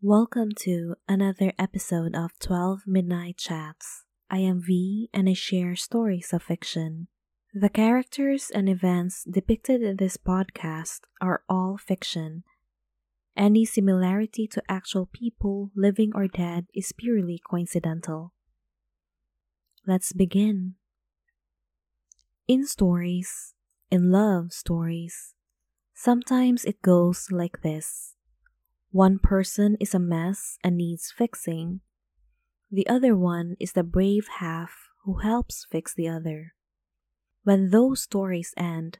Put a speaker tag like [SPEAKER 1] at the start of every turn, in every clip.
[SPEAKER 1] Welcome to another episode of 12 Midnight Chats. I am V and I share stories of fiction. The characters and events depicted in this podcast are all fiction. Any similarity to actual people, living or dead, is purely coincidental. Let's begin. In stories, in love stories, sometimes it goes like this. One person is a mess and needs fixing. The other one is the brave half who helps fix the other. When those stories end,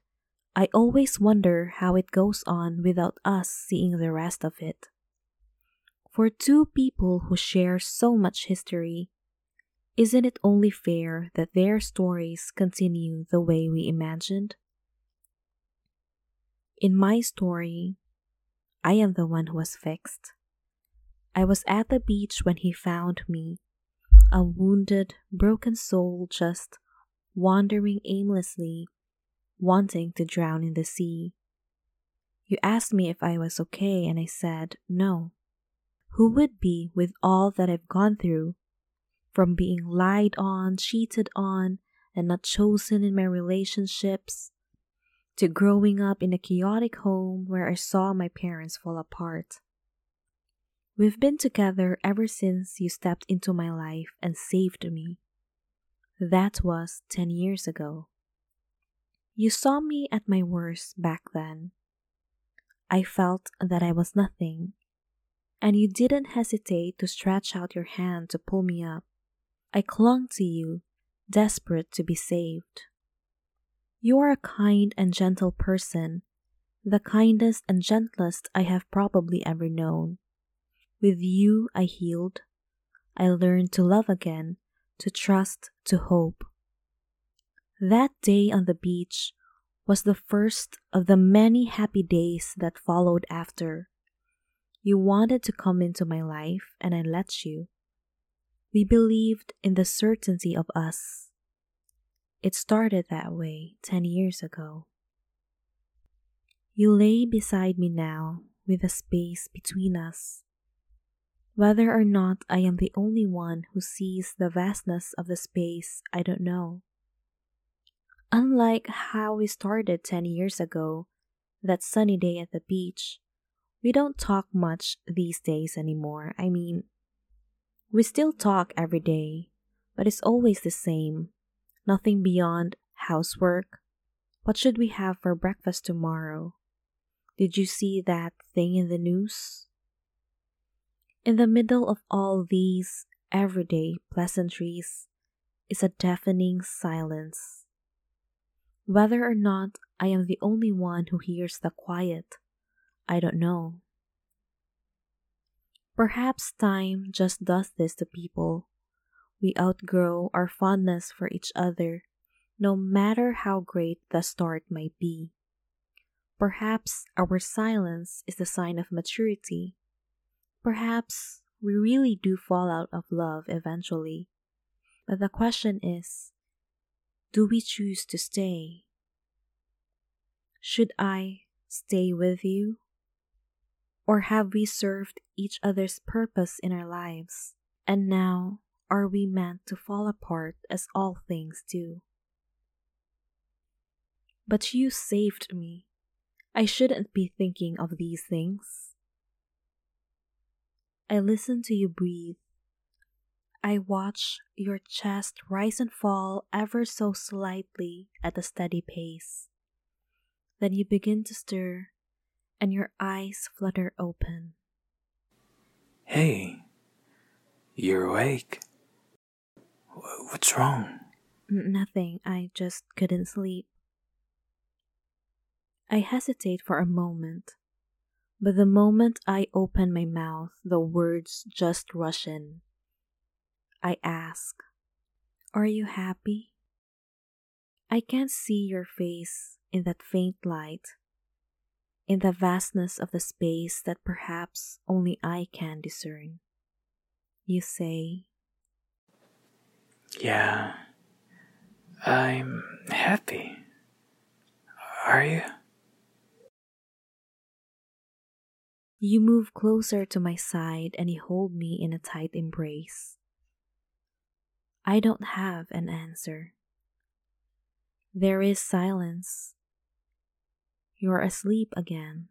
[SPEAKER 1] I always wonder how it goes on without us seeing the rest of it. For two people who share so much history, isn't it only fair that their stories continue the way we imagined? In my story, I am the one who was fixed. I was at the beach when he found me, a wounded, broken soul just wandering aimlessly, wanting to drown in the sea. You asked me if I was okay, and I said no. Who would be with all that I've gone through? From being lied on, cheated on, and not chosen in my relationships, to growing up in a chaotic home where I saw my parents fall apart. We've been together ever since you stepped into my life and saved me. That was 10 years ago. You saw me at my worst back then. I felt that I was nothing, and you didn't hesitate to stretch out your hand to pull me up. I clung to you, desperate to be saved. You are a kind and gentle person, the kindest and gentlest I have probably ever known. With you, I healed. I learned to love again, to trust, to hope. That day on the beach was the first of the many happy days that followed after. You wanted to come into my life, and I let you. We believed in the certainty of us it started that way 10 years ago. You lay beside me now with a space between us. Whether or not I am the only one who sees the vastness of the space, I don't know. Unlike how we started 10 years ago, that sunny day at the beach, we don't talk much these days anymore. I mean, we still talk every day, but it's always the same nothing beyond housework. What should we have for breakfast tomorrow? Did you see that thing in the news? In the middle of all these everyday pleasantries is a deafening silence. Whether or not I am the only one who hears the quiet, I don't know. Perhaps time just does this to people we outgrow our fondness for each other, no matter how great the start might be. Perhaps our silence is the sign of maturity. Perhaps we really do fall out of love eventually. But the question is do we choose to stay? Should I stay with you? Or have we served each other's purpose in our lives? And now are we meant to fall apart as all things do? But you saved me. I shouldn't be thinking of these things. I listen to you breathe. I watch your chest rise and fall ever so slightly at a steady pace. Then you begin to stir, and your eyes flutter open.
[SPEAKER 2] Hey, you're awake. What's wrong?
[SPEAKER 1] Nothing, I just couldn't sleep. I hesitate for a moment, but the moment I open my mouth, the words just rush in. I ask, Are you happy? I can't see your face in that faint light, in the vastness of the space that perhaps only I can discern. You say,
[SPEAKER 2] yeah, I'm happy. Are you?
[SPEAKER 1] You move closer to my side and you hold me in a tight embrace. I don't have an answer. There is silence. You're asleep again.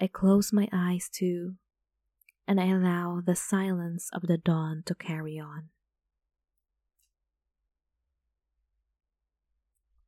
[SPEAKER 1] I close my eyes too, and I allow the silence of the dawn to carry on.